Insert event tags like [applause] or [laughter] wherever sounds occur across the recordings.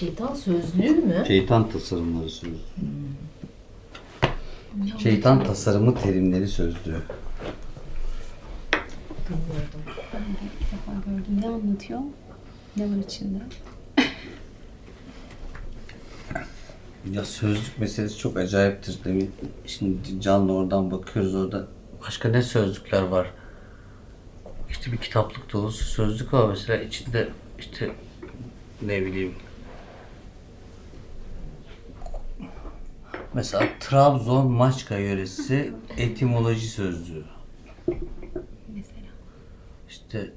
Şeytan sözlüğü mü? Şeytan tasarımları sözlüğü. Şeytan tasarımı terimleri sözlüğü. Bilmiyordum. Ben de ilk defa gördüm. Ne anlatıyor? Ne var içinde? Ya sözlük meselesi çok acayiptir. Demin şimdi canlı oradan bakıyoruz orada. Başka ne sözlükler var? İşte bir kitaplık dolusu sözlük var mesela içinde işte ne bileyim Mesela Trabzon Maçka yöresi etimoloji sözlüğü. Mesela. İşte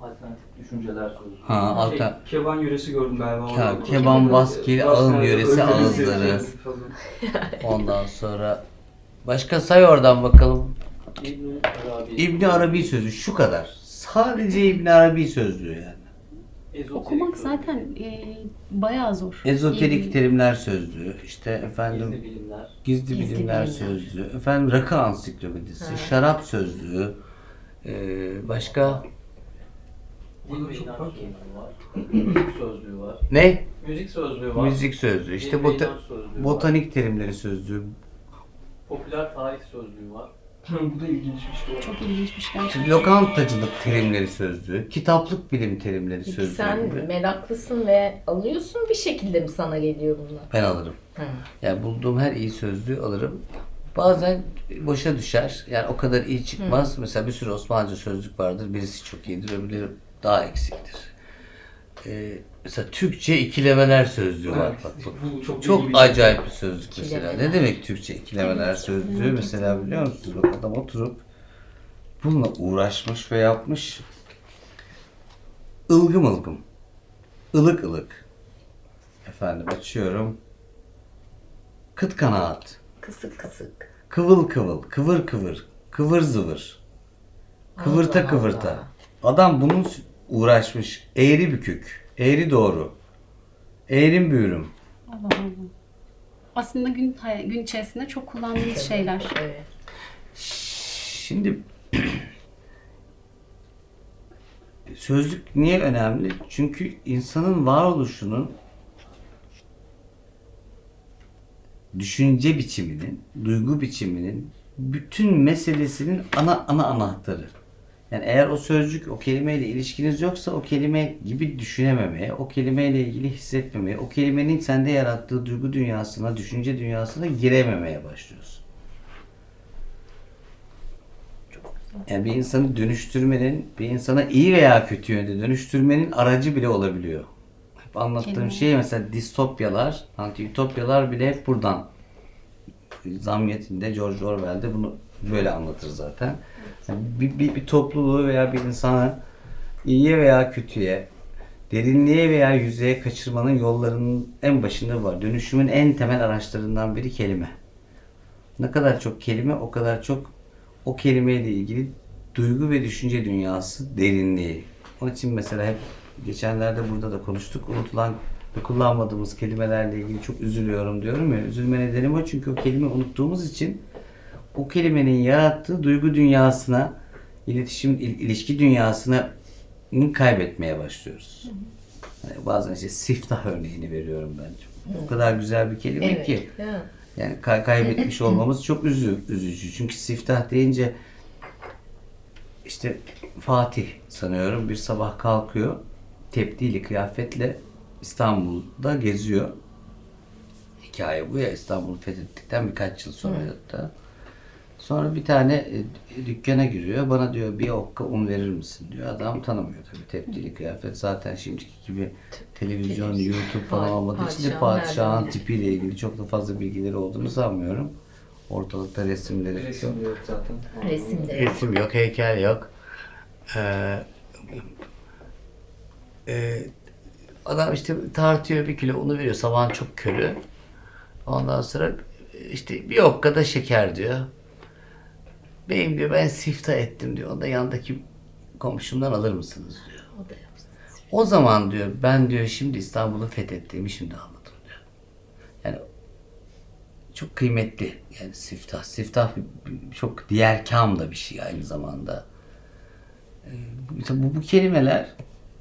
Alternatif düşünceler sözü. Ha, alter- Şey, keban yöresi gördüm galiba. Ke- keban, ağın Baskeli, yöresi, ağızları. [laughs] ondan sonra başka say oradan bakalım. İbn Arabi. İbni Arabi sözü şu kadar. Sadece İbni Arabi sözlüğü yani. Ezoterik Okumak zaten e, bayağı zor. Ezoterik İyi- terimler sözlüğü, işte efendim Gizli bilimler. gizli, Gizli bilimler, bilimler. sözlüğü, efendim rakı ansiklopedisi, şarap sözlüğü, ee, başka Din ve inanç sözlüğü var. Müzik sözlüğü var. ne? Müzik sözlüğü var. Müzik sözlüğü, işte bota- sözlüğü var. botanik terimleri sözlüğü, Popüler tarih sözlüğü var. Bu da ilginç bir şey. Çok ilginçmiş gerçekten. lokantacılık terimleri sözlüğü, kitaplık bilim terimleri Peki sözlüğü sen gibi. meraklısın ve alıyorsun bir şekilde mi sana geliyor bunlar? Ben alırım. Hı. Yani bulduğum her iyi sözlüğü alırım. Bazen boşa düşer. Yani o kadar iyi çıkmaz. Mesela bir sürü Osmanlıca sözlük vardır. Birisi çok iyidir, öbürleri daha eksiktir. Ee, mesela Türkçe ikilemeler sözlüğü var. Bak, bak. Bu çok, Çok bir şey. acayip bir sözlük mesela. İkilemeler. Ne demek Türkçe ikilemeler sözlüğü? Mesela biliyor musunuz? Adam oturup bununla uğraşmış ve yapmış. Ilgım ılgım. ılık ılık. Efendim açıyorum. Kıt kanaat. Kısık kısık. Kıvıl kıvıl. Kıvır kıvır. Kıvır zıvır. Kıvırta Allah kıvırta. Allah. Adam bunun uğraşmış. Eğri bükük. Eğri doğru. Eğrim büğrüm. Allah Allah. Aslında gün gün içerisinde çok kullandığımız şeyler. Evet. Şimdi [clears throat] sözlük niye önemli? Çünkü insanın varoluşunun düşünce biçiminin, duygu biçiminin bütün meselesinin ana ana anahtarı. Yani eğer o sözcük, o kelimeyle ilişkiniz yoksa o kelime gibi düşünememeye, o kelimeyle ilgili hissetmemeye, o kelimenin sende yarattığı duygu dünyasına, düşünce dünyasına girememeye başlıyorsun. Yani bir insanı dönüştürmenin, bir insana iyi veya kötü yönde dönüştürmenin aracı bile olabiliyor. Hep anlattığım Kelime. şey mesela distopyalar, anti-ütopyalar bile hep buradan. Zamiyetinde George Orwell'de bunu böyle anlatır zaten. Yani bir, bir, bir topluluğu veya bir insanı iyiye veya kötüye, derinliğe veya yüzeye kaçırmanın yollarının en başında var. Dönüşümün en temel araçlarından biri kelime. Ne kadar çok kelime o kadar çok o kelimeyle ilgili duygu ve düşünce dünyası derinliği. Onun için mesela hep geçenlerde burada da konuştuk. Unutulan ve kullanmadığımız kelimelerle ilgili çok üzülüyorum diyorum ya. Üzülme nedenim o çünkü o kelime unuttuğumuz için o kelimenin yarattığı duygu dünyasına, iletişim, il- ilişki dünyasına kaybetmeye başlıyoruz. Yani bazen işte siftah örneğini veriyorum ben. Çok- O kadar güzel bir kelime Evet. ki. Yani kay- kaybetmiş [laughs] olmamız çok üzü, üzücü. Çünkü siftah deyince işte Fatih sanıyorum bir sabah kalkıyor. Tepdili kıyafetle İstanbul'da geziyor. Hikaye bu ya İstanbul'u fethettikten birkaç yıl sonra da. Sonra bir tane e, dükkana giriyor. Bana diyor bir okka un verir misin diyor. Adam tanımıyor tabii tepdili kıyafet. Zaten şimdiki gibi televizyon, YouTube falan olmadığı için de padişahın tipiyle ilgili çok da fazla bilgileri olduğunu sanmıyorum. Ortalıkta resimleri Resim yok zaten. Resimde. Resim yok, heykel yok. Ee, e, adam işte tartıyor bir kilo unu veriyor. Sabahın çok körü. Ondan sonra işte bir okka da şeker diyor. Beyim diyor ben sifta ettim diyor. O da yandaki komşumdan alır mısınız diyor. O da yapsın. O zaman diyor ben diyor şimdi İstanbul'u fethettiğimi şimdi anladım diyor. Yani çok kıymetli yani siftah. Siftah çok diğer kam da bir şey aynı zamanda. Ee, bu, bu kelimeler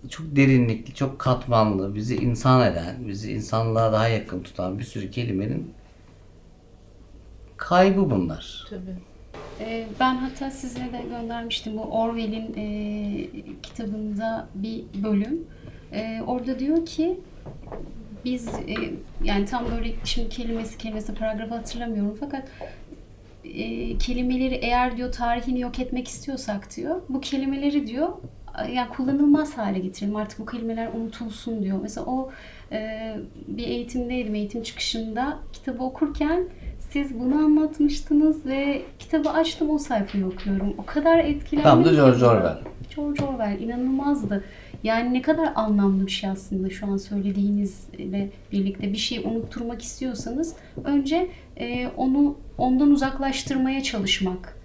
çok derinlikli, çok katmanlı, bizi insan eden, bizi insanlığa daha yakın tutan bir sürü kelimenin kaybı bunlar. Tabii. Ee, Ben hatta size de göndermiştim bu Orwell'in e, kitabında bir bölüm. E, orada diyor ki biz e, yani tam böyle şimdi kelimesi kelimesi paragrafı hatırlamıyorum fakat e, kelimeleri eğer diyor tarihini yok etmek istiyorsak diyor bu kelimeleri diyor yani kullanılmaz hale getirelim artık bu kelimeler unutulsun diyor. Mesela o bir eğitimdeydim eğitim çıkışında kitabı okurken siz bunu anlatmıştınız ve kitabı açtım o sayfayı okuyorum. O kadar etkilendim. Tam da George. Orwell. George Orwell inanılmazdı. Yani ne kadar anlamlı bir şey aslında şu an söylediğinizle birlikte bir şeyi unutturmak istiyorsanız önce e, onu ondan uzaklaştırmaya çalışmak.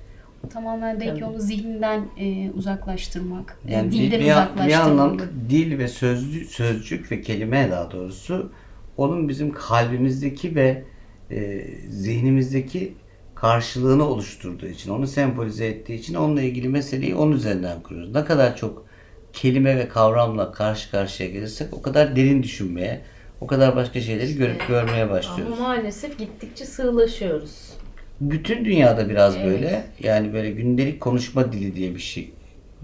Tamamen belki Tabii. onu zihninden e, uzaklaştırmak. e, Yani bir, dilden bir, bir uzaklaştırmak. anlamda dil ve sözcük, sözcük ve kelime daha doğrusu onun bizim kalbimizdeki ve e, zihnimizdeki karşılığını oluşturduğu için, onu sembolize ettiği için onunla ilgili meseleyi onun üzerinden kuruyoruz. Ne kadar çok kelime ve kavramla karşı karşıya gelirsek o kadar derin düşünmeye, o kadar başka şeyleri görüp görmeye başlıyoruz. Ama maalesef gittikçe sığlaşıyoruz. Bütün dünyada biraz Evet. böyle. Yani böyle gündelik konuşma dili diye bir şey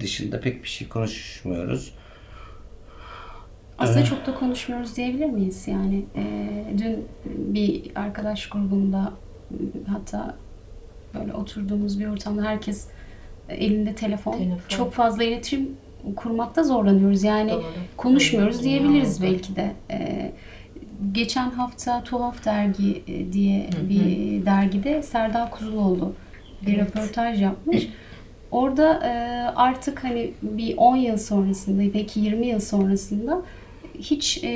dışında pek bir şey konuşmuyoruz. Aslında çok da konuşmuyoruz diyebilir miyiz? Yani e, dün bir arkadaş grubunda hatta böyle oturduğumuz bir ortamda herkes elinde telefon. Telefon. Çok fazla iletişim kurmakta zorlanıyoruz. Yani Doğru. konuşmuyoruz Aynen. diyebiliriz Doğru. belki de. E, geçen hafta Tuhaf Dergi e, diye Hı hı. bir dergide Serdar Kuzuloğlu bir Evet. röportaj yapmış. Orada e, artık hani bir 10 yıl sonrasında, belki 20 yıl sonrasında hiç e,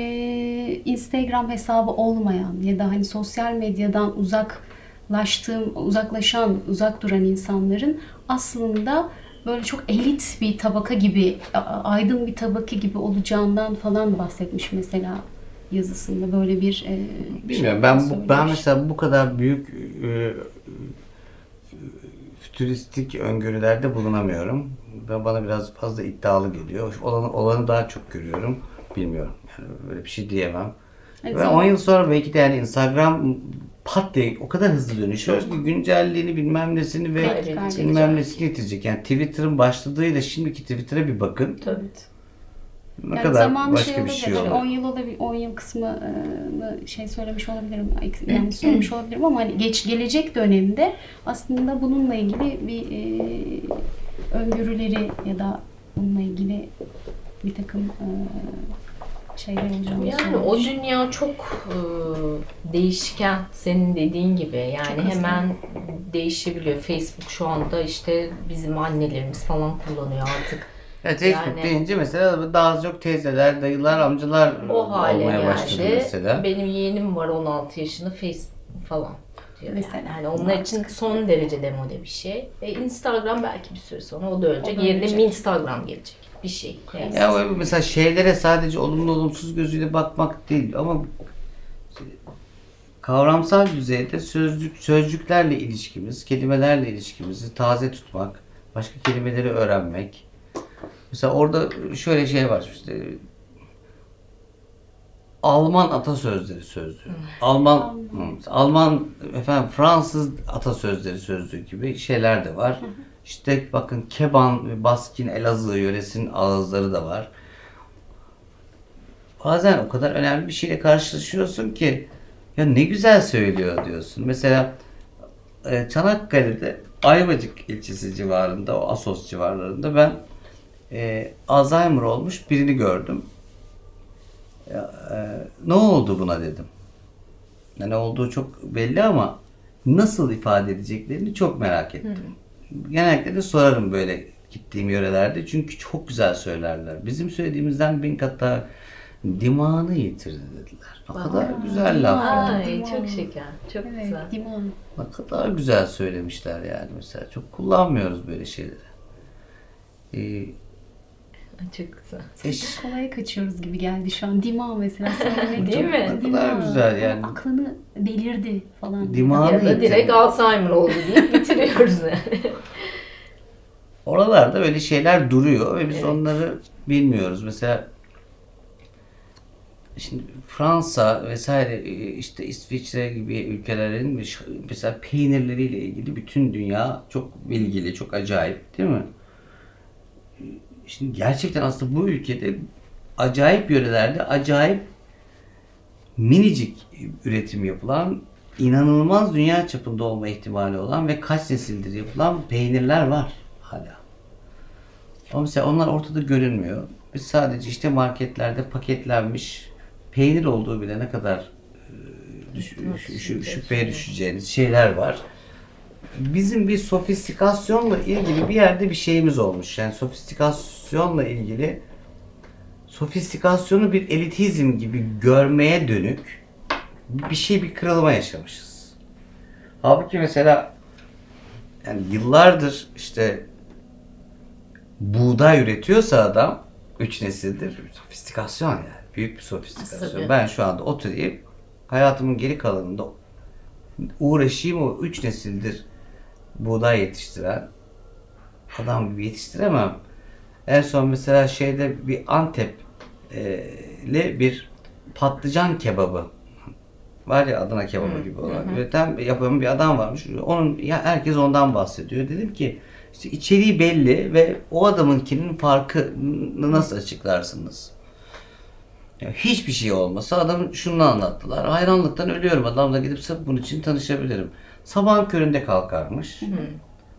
Instagram hesabı olmayan ya da hani sosyal medyadan uzaklaştığım, uzaklaşan, uzak duran insanların aslında böyle çok elit bir tabaka gibi, aydın bir tabaka gibi olacağından falan bahsetmiş mesela yazısında böyle bir e, Bilmiyorum. şey Ben söylemiş. ben mesela bu kadar büyük e, fütüristik öngörülerde bulunamıyorum. Ben bana biraz fazla iddialı geliyor. Olanı, olanı daha çok görüyorum. Bilmiyorum. Yani böyle bir şey diyemem. Evet, Ve zaman- 10 yıl sonra belki de yani Instagram pat diye o kadar hızlı dönüşüyor ki güncelliğini bilmem nesini ve Kaybedecek. bilmem nesini getirecek. Yani Twitter'ın başladığıyla şimdiki Twitter'a bir bakın. Tabii. Ne Yani kadar başka şey bir şey olur. 10 yıl olabilir. 10 yıl kısmını şey söylemiş olabilirim. Yanlış söylemiş [clears throat] olabilirim ama hani geç gelecek dönemde aslında bununla ilgili bir e, öngörüleri ya da bununla ilgili bir takım e, şeyler olacağını Yani o söylemiş. dünya çok e, değişken senin dediğin gibi yani Çok hemen değişebiliyor. Facebook şu anda işte bizim annelerimiz falan kullanıyor artık. Evet, Facebook Yani- deyince mesela daha çok teyzeler, dayılar, amcalar O hale olmaya başladı mesela. Benim yeğenim var 16 yaşında Facebook falan diyor Mesela. yani. yani onlar için son derece demode bir şey. E, Instagram belki bir süre sonra o da ölecek. O da Yerine. Instagram gelecek. Bir şey. Neyse. Ya o mesela şeylere sadece olumlu olumsuz gözüyle bakmak değil ama kavramsal düzeyde sözcük sözcüklerle ilişkimiz, kelimelerle ilişkimizi taze tutmak, başka kelimeleri öğrenmek. Mesela orada şöyle şey var işte Alman atasözleri sözlüğü. Alman Alman efendim Fransız atasözleri sözlüğü gibi şeyler de var. İşte bakın Keban ve Baskin Elazığ yöresinin ağızları da var. Bazen o kadar önemli bir şeyle karşılaşıyorsun ki ya ne güzel söylüyor diyorsun. Mesela e, Çanakkale'de Ayvacık ilçesi civarında, o Asos civarlarında ben e, Alzheimer olmuş birini gördüm. E, ne oldu buna dedim. Ya, ne olduğu çok belli ama nasıl ifade edeceklerini çok merak ettim. Genellikle de sorarım böyle gittiğim yörelerde çünkü çok güzel söylerler. Bizim söylediğimizden bin kat daha dimağını yitirdi dediler. Ne kadar güzel laf. Ay Dimon. çok şeker. Çok Evet, güzel. Dimon. Ne kadar güzel söylemişler yani mesela. Çok kullanmıyoruz böyle şeyleri. Ee, Çok güzel. eş, Kolaya kaçıyoruz gibi geldi şu an. Dima mesela [laughs] söylemek. Değil mi? Ne kadar güzel yani. Aklını delirdi falan. Dima- Ya da direkt Alzheimer oldu deyip bitiriyoruz yani. [laughs] Oralarda öyle şeyler duruyor ve biz Evet. onları bilmiyoruz. Mesela Şimdi Fransa vesaire e, işte İsviçre gibi ülkelerin mesela peynirleriyle ilgili bütün dünya çok bilgili, çok acayip değil mi? Şimdi gerçekten aslında bu ülkede acayip yörelerde acayip minicik üretim yapılan, inanılmaz dünya çapında olma ihtimali olan ve kaç nesildir yapılan peynirler var hala. Ama mesela onlar ortada görünmüyor. Biz sadece işte marketlerde paketlenmiş peynir olduğu bile ne kadar e, düş- şu- şüpheye düşeceğiniz şeyler var. Bizim bir sofistikasyonla ilgili bir yerde bir şeyimiz olmuş. Yani sofistikasyonla ilgili sofistikasyonu bir elitizm gibi görmeye dönük bir şey bir kırılma yaşamışız. Halbuki mesela yani yıllardır işte buğday üretiyorsa adam üç nesildir sofistikasyon yani. Büyük bir sofistikasyon. Tabii. Ben şu anda oturayım hayatımın geri kalanında uğraşayım o üç nesildir buğday yetiştiren adam gibi yetiştiremem. En son mesela şeyde bir Antep'li bir patlıcan kebabı var ya Adana kebabı gibi olan üreten yapan bir adam varmış. Onun ya herkes ondan bahsediyor. Dedim ki işte içeriği belli ve o adamınkinin farkını nasıl açıklarsınız? Ya hiçbir şey olmasa adamın şunu anlattılar. Hayranlıktan ölüyorum. Adamla gidip sırf bunun için tanışabilirim. Sabahın köründe kalkarmış.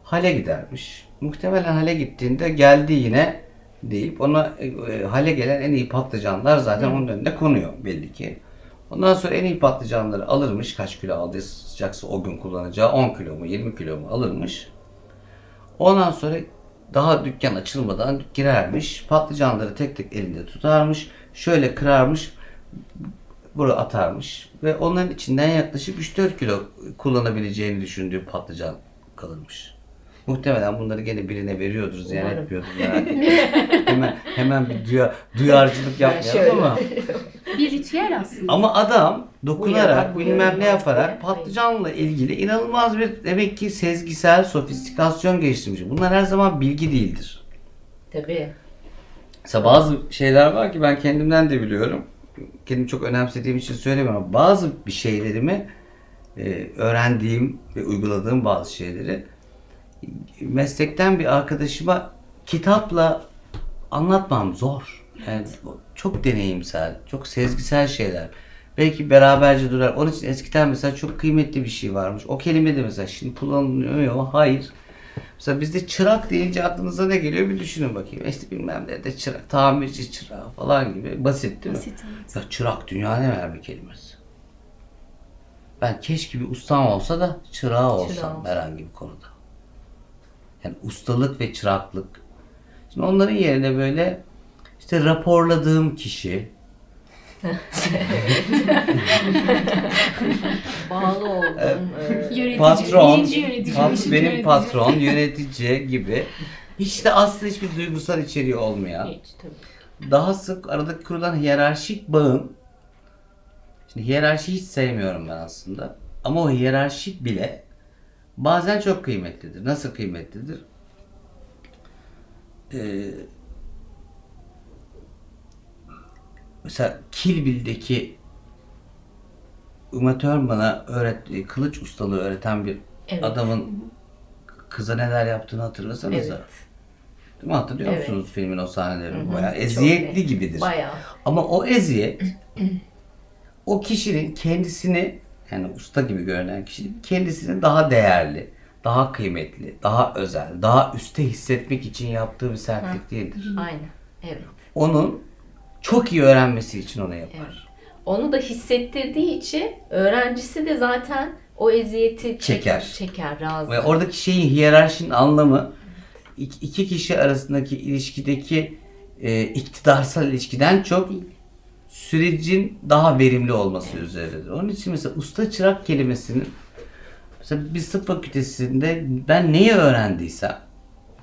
Hale gidermiş. Muhtemelen hale gittiğinde geldi yine deyip ona e, hale gelen en iyi patlıcanlar zaten onun önüne konuyor belli ki. Ondan sonra en iyi patlıcanları alırmış. Kaç kilo alacaksa o gün kullanacağı 10 kilo mu 20 kilo mu alırmış. Ondan sonra daha dükkan açılmadan girermiş. Patlıcanları tek tek elinde tutarmış. Şöyle kırarmış. Buraya atarmış. Ve onların içinden yaklaşık 3-4 kilo kullanabileceğini düşündüğü patlıcan kalırmış. Muhtemelen bunları gene birine veriyordur, Umarım. etmiyordur merak etme. hemen, hemen bir duya, duyarcılık yapmayalım ama Bir ritüel aslında. ama adam dokunarak bilmem ne yaparak patlıcanla ilgili inanılmaz bir demek ki sezgisel sofistikasyon geliştirmiş. Bunlar her zaman bilgi değildir. Tabii. Mesela bazı şeyler var ki ben kendimden de biliyorum. Kendim çok önemsediğim için söylemiyorum ama bazı bir şeylerimi e, öğrendiğim ve uyguladığım bazı şeyleri meslekten bir arkadaşıma kitapla anlatmam zor. Yani çok deneyimsel, çok sezgisel şeyler. Belki beraberce durar. Onun için eskiden mesela çok kıymetli bir şey varmış. O kelime de mesela şimdi kullanılmıyor mu? Hayır. Mesela bizde çırak deyince aklınıza ne geliyor bir düşünün bakayım. İşte bilmem ne de çırak, tamirci çırağı falan gibi basit değil mi? Basit, evet. Ya çırak dünya ne ver bir kelimesi. Ben keşke bir ustam olsa da çırağı olsam olsa. herhangi bir konuda. Yani ustalık ve çıraklık. Şimdi onların yerine böyle işte raporladığım kişi, [laughs] Bağlı oldum. e, Yönetici, patron, birinci yönetici, pat- benim yönetici. patron, yönetici gibi. Hiç de aslında hiçbir duygusal içeriği olmayan. hiç tabii. daha sık arada kurulan hiyerarşik bağın şimdi hiyerarşi hiç sevmiyorum ben aslında. Ama o hiyerarşik bile bazen çok kıymetlidir. Nasıl kıymetlidir? Ee, mesela Kill Bill'deki Uma Thurman'a öğret, kılıç ustalığı öğreten bir Evet. adamın kıza neler yaptığını hatırlasanıza. Evet. Değil mi? Hatırlıyor Evet. musunuz filmin o sahnelerini? Bayağı Çok eziyetli net. gibidir. Bayağı. Ama o eziyet [clears throat] o kişinin kendisini yani usta gibi görünen kişinin kendisini daha değerli, daha kıymetli, daha özel, daha üste hissetmek için yaptığı bir sertlik değildir. Aynen. Evet. Onun çok iyi öğrenmesi için onu yapar. Evet. Onu da hissettirdiği için öğrencisi de zaten o eziyeti çek- Çeker. Çeker, razı. Ve oradaki şeyin hiyerarşinin anlamı iki iki kişi arasındaki ilişkideki e, iktidarsal ilişkiden çok sürecin daha verimli olması üzerinedir. Onun için mesela usta çırak kelimesinin mesela bir tıp fakültesinde ben neyi öğrendiysem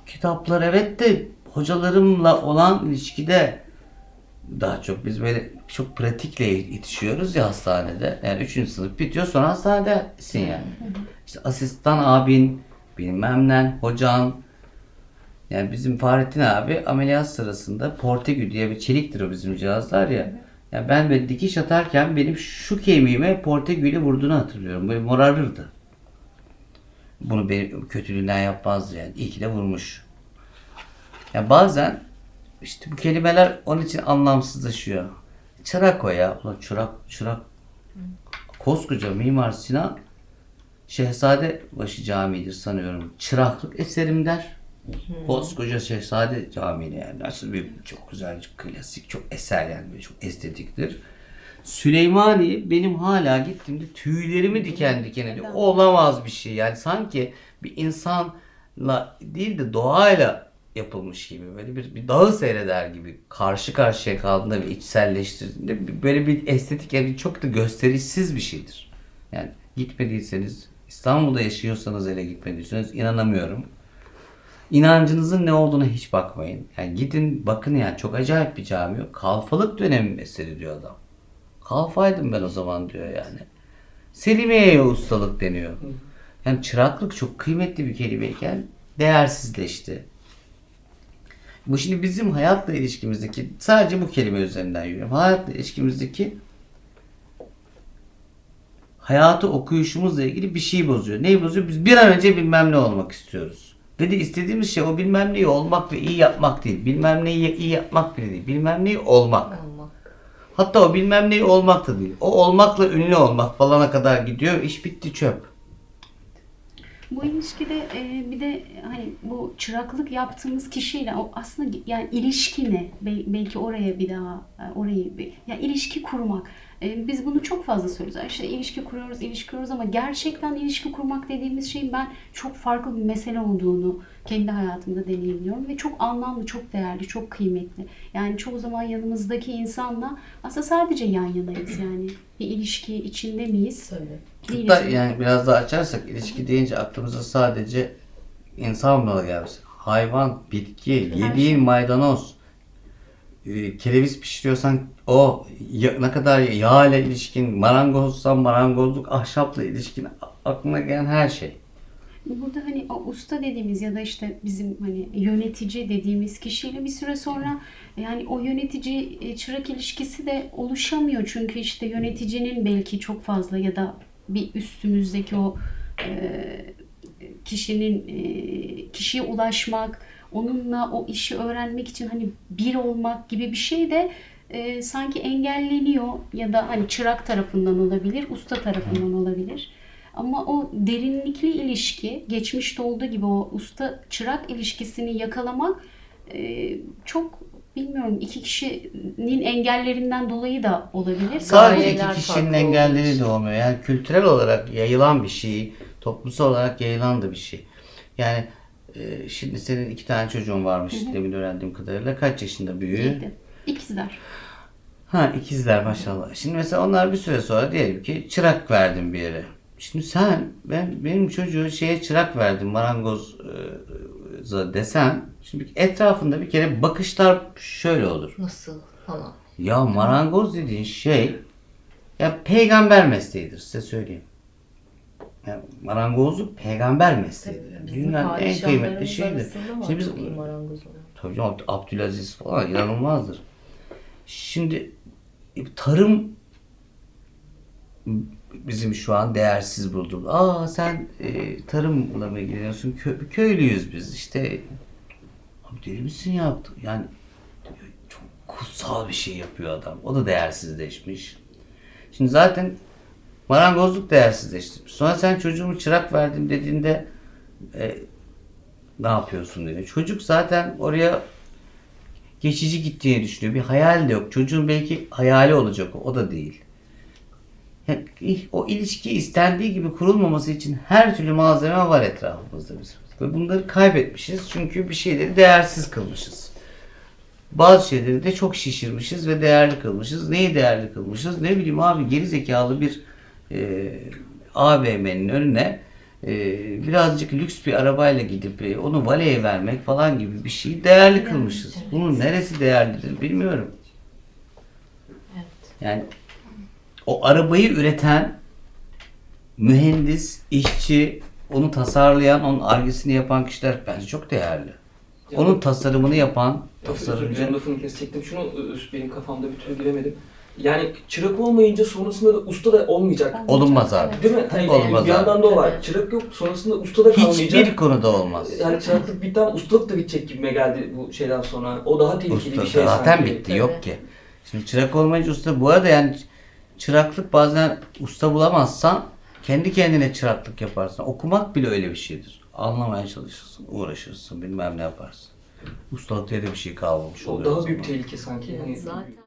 kitaplar evet de hocalarımla olan ilişkide daha çok biz böyle çok pratikle yetişiyoruz ya hastanede. Yani 3. sınıf bitiyor sonra hastanedesin yani. İşte asistan abin, bilmem ne, hocan. Yani bizim Fahrettin abi ameliyat sırasında Portegü diye bir çeliktir o bizim cihazlar ya. Ya ben böyle dikiş atarken benim şu kemiğime portegüyle vurduğunu hatırlıyorum. Böyle morarırdı. Bunu benim kötülüğünden yapmazdı yani. İyi ki de vurmuş. Ya bazen işte bu kelimeler onun için anlamsızlaşıyor. Çırak o ya. Ulan çırak, çırak. Koskoca Mimar Sinan Şehzadebaşı Camii'dir sanıyorum. Çıraklık eserim der. Koskoca Şehzade Camii yani. Nasıl bir çok güzel, çok klasik, çok eser yani çok estetiktir. Süleymaniye benim hala gittiğimde tüylerimi diken diken ediyor. Olamaz bir şey yani sanki bir insanla değil de doğayla yapılmış gibi böyle bir, bir dağı seyreder gibi karşı karşıya kaldığında ve içselleştirdiğinde böyle bir estetik yani çok da gösterişsiz bir şeydir. Yani gitmediyseniz İstanbul'da yaşıyorsanız hele gitmediyseniz inanamıyorum. İnancınızın ne olduğuna hiç bakmayın. Yani gidin bakın yani çok acayip bir cami yok. Kalfalık dönemi eseri diyor adam. Kalfaydım ben o zaman diyor yani. Selimiye'ye ustalık deniyor. Yani çıraklık çok kıymetli bir kelimeyken değersizleşti. Bu şimdi bizim hayatla ilişkimizdeki sadece bu kelime üzerinden yürüyorum. Hayatla ilişkimizdeki hayatı okuyuşumuzla ilgili bir şey bozuyor. Neyi bozuyor? Biz bir an önce bilmem ne olmak istiyoruz. Ve de istediğimiz şey o bilmem neyi olmak ve iyi yapmak değil. Bilmem neyi iyi yapmak bile değil. Bilmem neyi olmak. Olmak. Hatta o bilmem neyi olmak da değil. O olmakla ünlü olmak falana kadar gidiyor. İş bitti çöp. Bu ilişkide e, bir de hani bu çıraklık yaptığımız kişiyle o aslında yani ilişki ne? Bel- belki oraya bir daha e, orayı bir ya ilişki kurmak. E, biz bunu çok fazla söylüyoruz. İşte ilişki kuruyoruz, ilişki kuruyoruz ama gerçekten ilişki kurmak dediğimiz şeyin ben çok farklı bir mesele olduğunu kendi hayatımda deneyimliyorum ve çok anlamlı, çok değerli, çok kıymetli. Yani çoğu zaman yanımızdaki insanla aslında sadece yan yanayız yani. Bir ilişki içinde miyiz? Tabii. Hatta yani biraz daha açarsak ilişki deyince aklımıza sadece insan mı gelmiş? Hayvan, bitki, yediğin maydanoz, e, kereviz pişiriyorsan o ya- ne kadar yağ ile ilişkin, marangozsan marangozluk, ahşapla ilişkin aklına gelen her şey. Burada hani o usta dediğimiz ya da işte bizim hani yönetici dediğimiz kişiyle bir süre sonra yani o yönetici e, çırak ilişkisi de oluşamıyor. Çünkü işte yöneticinin belki çok fazla ya da bir üstümüzdeki o e, kişinin e, kişiye ulaşmak, onunla o işi öğrenmek için hani bir olmak gibi bir şey de e, sanki engelleniyor ya da hani çırak tarafından olabilir, usta tarafından olabilir. Ama o derinlikli ilişki, geçmişte olduğu gibi o usta çırak ilişkisini yakalamak bilmiyorum iki kişinin engellerinden dolayı da olabilir. Sadece iki kişinin engelleri de olmuyor. Yani kültürel olarak yayılan bir şey, toplumsal olarak yayılan da bir şey. Yani e, şimdi senin iki tane çocuğun varmış demin öğrendiğim kadarıyla. Kaç yaşında büyüğü? Yedi. İkizler. Ha ikizler maşallah. Şimdi mesela onlar bir süre sonra diyelim ki çırak verdim bir yere. Şimdi sen ben benim çocuğu şeye çırak verdim marangoza desem şimdi etrafında bir kere bakışlar şöyle olur. Nasıl falan. Ya marangoz dediğin şey ya peygamber mesleğidir size söyleyeyim. Ya marangozluk peygamber mesleğidir. Yani Dünyanın en kıymetli şeyidir. Şimdi biz? Tabii canım Abd- Abdülaziz falan inanılmazdır. Şimdi e, tarım bizim şu an değersiz bulduğumuz. Aa sen e, tarımla mı ilgileniyorsun? Kö- köylüyüz biz işte. Abi deli misin ya? Yani çok kutsal bir şey yapıyor adam. O da değersizleşmiş. Şimdi zaten marangozluk değersizleşti. Sonra sen çocuğumu çırak verdim dediğinde e, ne yapıyorsun diyor. Çocuk zaten oraya geçici gittiğini düşünüyor. Bir hayal de yok. Çocuğun belki hayali olacak o. O da değil. Yani o ilişki istendiği gibi kurulmaması için her türlü malzeme var etrafımızda bizim. Ve bunları kaybetmişiz çünkü bir şeyleri değersiz kılmışız. Bazı şeyleri de çok şişirmişiz ve değerli kılmışız. Neyi değerli kılmışız? Ne bileyim abi geri zekalı bir e, AVM'nin önüne e, birazcık lüks bir arabayla gidip e, onu valeye vermek falan gibi bir şeyi değerli kılmışız. Bunun neresi değerlidir bilmiyorum. Yani o arabayı üreten mühendis, işçi, onu tasarlayan, onun argesini yapan kişiler bence çok değerli. Onun tasarımını yapan Özür tasarımcı dilerim lafını kesecektim. Şunu e, benim kafamda bir türlü giremedim. Yani çırak olmayınca sonrasında da usta da olmayacak. Olunmaz abi. Değil mi? Hani Olmaz bir abi. yandan da o var. Evet. Çırak yok, sonrasında usta da kalmayacak. Hiçbir konuda olmaz. Yani çıraklık bitti ama ustalık da bitecek gibime geldi bu şeyden sonra. O daha tehlikeli Usta bir şey zaten sanki. bitti yok ki. Şimdi çırak olmayınca usta bu arada yani çıraklık bazen usta bulamazsan kendi kendine çıraklık yaparsın. Okumak bile öyle bir şeydir. Anlamaya çalışırsın, uğraşırsın, bilmem ne yaparsın. Ustalık diye de bir şey kalmamış oluyor. o daha büyük tehlike sanki. Hani Zaten